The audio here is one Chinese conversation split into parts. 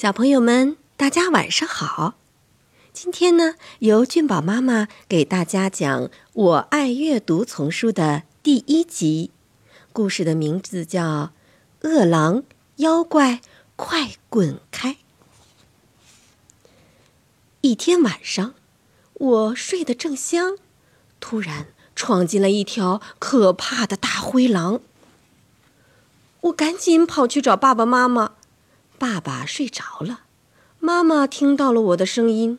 小朋友们，大家晚上好！今天呢，由俊宝妈妈给大家讲《我爱阅读》丛书的第一集，故事的名字叫《饿狼妖怪快滚开》。一天晚上，我睡得正香，突然闯进了一条可怕的大灰狼。我赶紧跑去找爸爸妈妈。爸爸睡着了，妈妈听到了我的声音。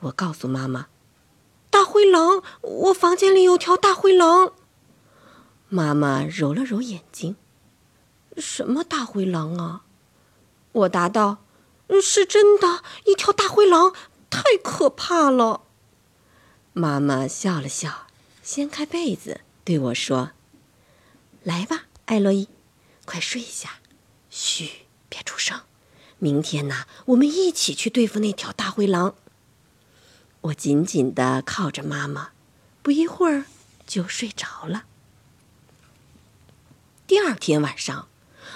我告诉妈妈：“大灰狼，我房间里有条大灰狼。”妈妈揉了揉眼睛：“什么大灰狼啊？”我答道：“是真的，一条大灰狼，太可怕了。”妈妈笑了笑，掀开被子对我说：“来吧，艾洛伊，快睡下，嘘。”明天呢，我们一起去对付那条大灰狼。我紧紧的靠着妈妈，不一会儿就睡着了。第二天晚上，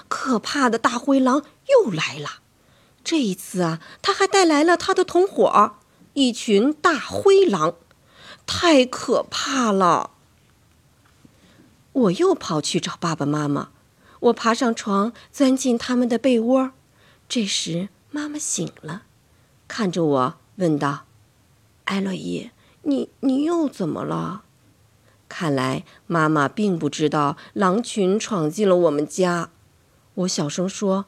可怕的大灰狼又来了。这一次啊，他还带来了他的同伙——一群大灰狼，太可怕了。我又跑去找爸爸妈妈。我爬上床，钻进他们的被窝。这时，妈妈醒了，看着我问道：“艾洛伊，你你又怎么了？”看来妈妈并不知道狼群闯进了我们家。我小声说：“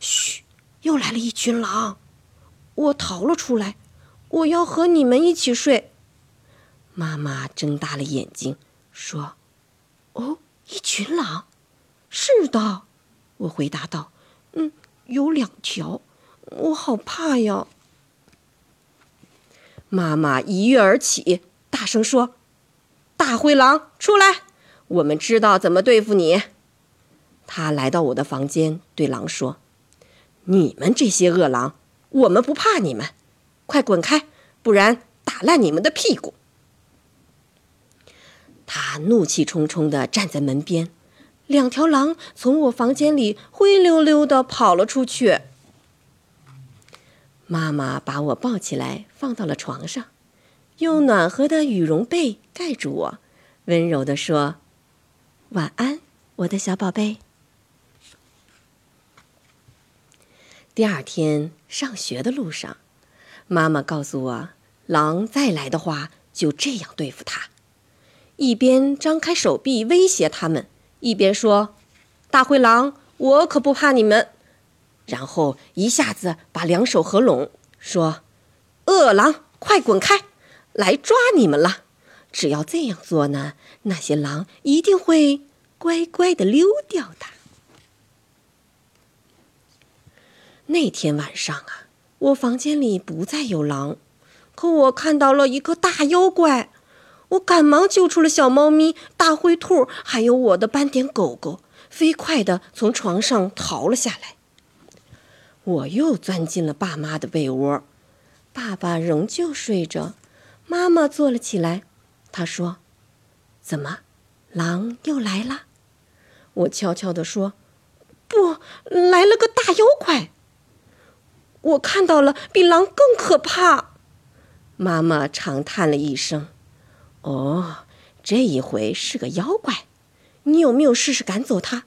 嘘，又来了一群狼。”我逃了出来，我要和你们一起睡。妈妈睁大了眼睛说：“哦，一群狼。”是的，我回答道：“嗯，有两条，我好怕呀。”妈妈一跃而起，大声说：“大灰狼，出来！我们知道怎么对付你。”他来到我的房间，对狼说：“你们这些恶狼，我们不怕你们，快滚开，不然打烂你们的屁股！”他怒气冲冲地站在门边。两条狼从我房间里灰溜溜的跑了出去。妈妈把我抱起来放到了床上，用暖和的羽绒被盖住我，温柔的说：“晚安，我的小宝贝。”第二天上学的路上，妈妈告诉我，狼再来的话，就这样对付它，一边张开手臂威胁他们。一边说：“大灰狼，我可不怕你们。”然后一下子把两手合拢，说：“饿狼，快滚开，来抓你们了！只要这样做呢，那些狼一定会乖乖的溜掉的。”那天晚上啊，我房间里不再有狼，可我看到了一个大妖怪。我赶忙救出了小猫咪、大灰兔，还有我的斑点狗狗，飞快地从床上逃了下来。我又钻进了爸妈的被窝，爸爸仍旧睡着，妈妈坐了起来。她说：“怎么，狼又来了？”我悄悄地说：“不，来了个大妖怪。我看到了比狼更可怕。”妈妈长叹了一声。哦，这一回是个妖怪，你有没有试试赶走他？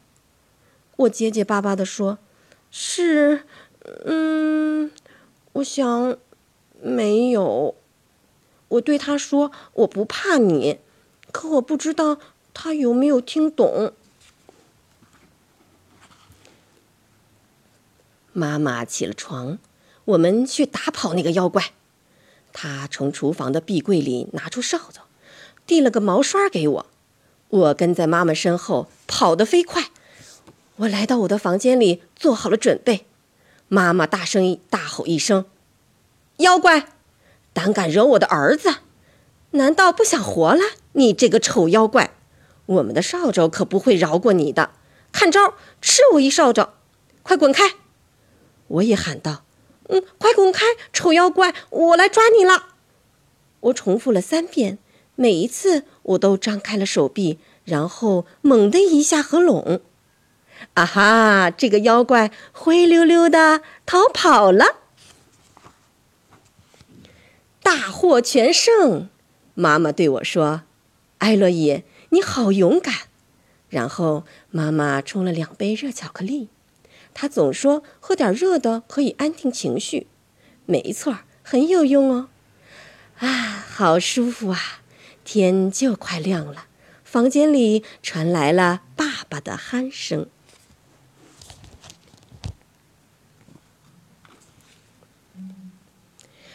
我结结巴巴地说：“是，嗯，我想没有。”我对他说：“我不怕你。”可我不知道他有没有听懂。妈妈起了床，我们去打跑那个妖怪。他从厨房的壁柜里拿出扫帚。递了个毛刷给我，我跟在妈妈身后跑得飞快。我来到我的房间里，做好了准备。妈妈大声大吼一声：“妖怪，胆敢惹我的儿子，难道不想活了？你这个丑妖怪，我们的扫帚可不会饶过你的！看招，吃我一扫帚！快滚开！”我也喊道：“嗯，快滚开，丑妖怪，我来抓你了！”我重复了三遍。每一次，我都张开了手臂，然后猛地一下合拢。啊哈！这个妖怪灰溜溜的逃跑了，大获全胜。妈妈对我说：“艾洛伊，你好勇敢。”然后妈妈冲了两杯热巧克力。她总说喝点热的可以安定情绪，没错，很有用哦。啊，好舒服啊！天就快亮了，房间里传来了爸爸的鼾声。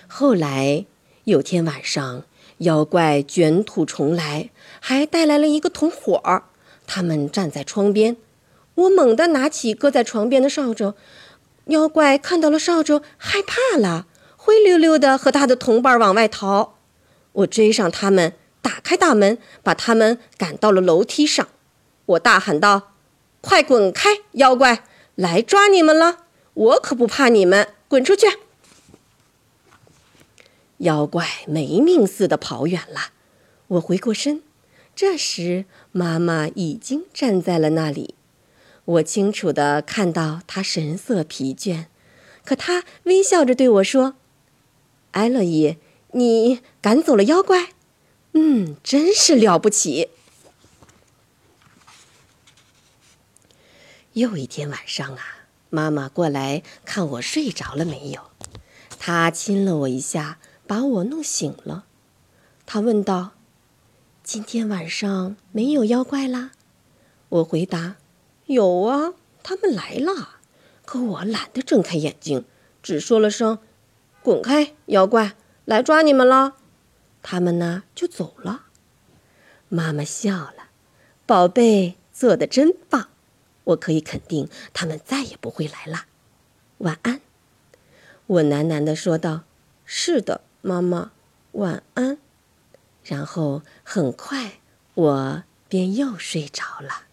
后来有天晚上，妖怪卷土重来，还带来了一个同伙儿。他们站在窗边，我猛地拿起搁在床边的扫帚。妖怪看到了扫帚，害怕了，灰溜溜的和他的同伴往外逃。我追上他们，打开大门，把他们赶到了楼梯上。我大喊道：“快滚开，妖怪，来抓你们了！我可不怕你们，滚出去！”妖怪没命似的跑远了，我回过身，这时妈妈已经站在了那里。我清楚的看到她神色疲倦，可她微笑着对我说：“艾洛伊，你赶走了妖怪，嗯，真是了不起。”又一天晚上啊，妈妈过来看我睡着了没有，她亲了我一下。把我弄醒了，她问道：“今天晚上没有妖怪啦？”我回答：“有啊，他们来了。”可我懒得睁开眼睛，只说了声：“滚开，妖怪，来抓你们了。”他们呢就走了。妈妈笑了：“宝贝，做的真棒，我可以肯定他们再也不会来了。晚安。”我喃喃的说道：“是的。”妈妈，晚安。然后很快，我便又睡着了。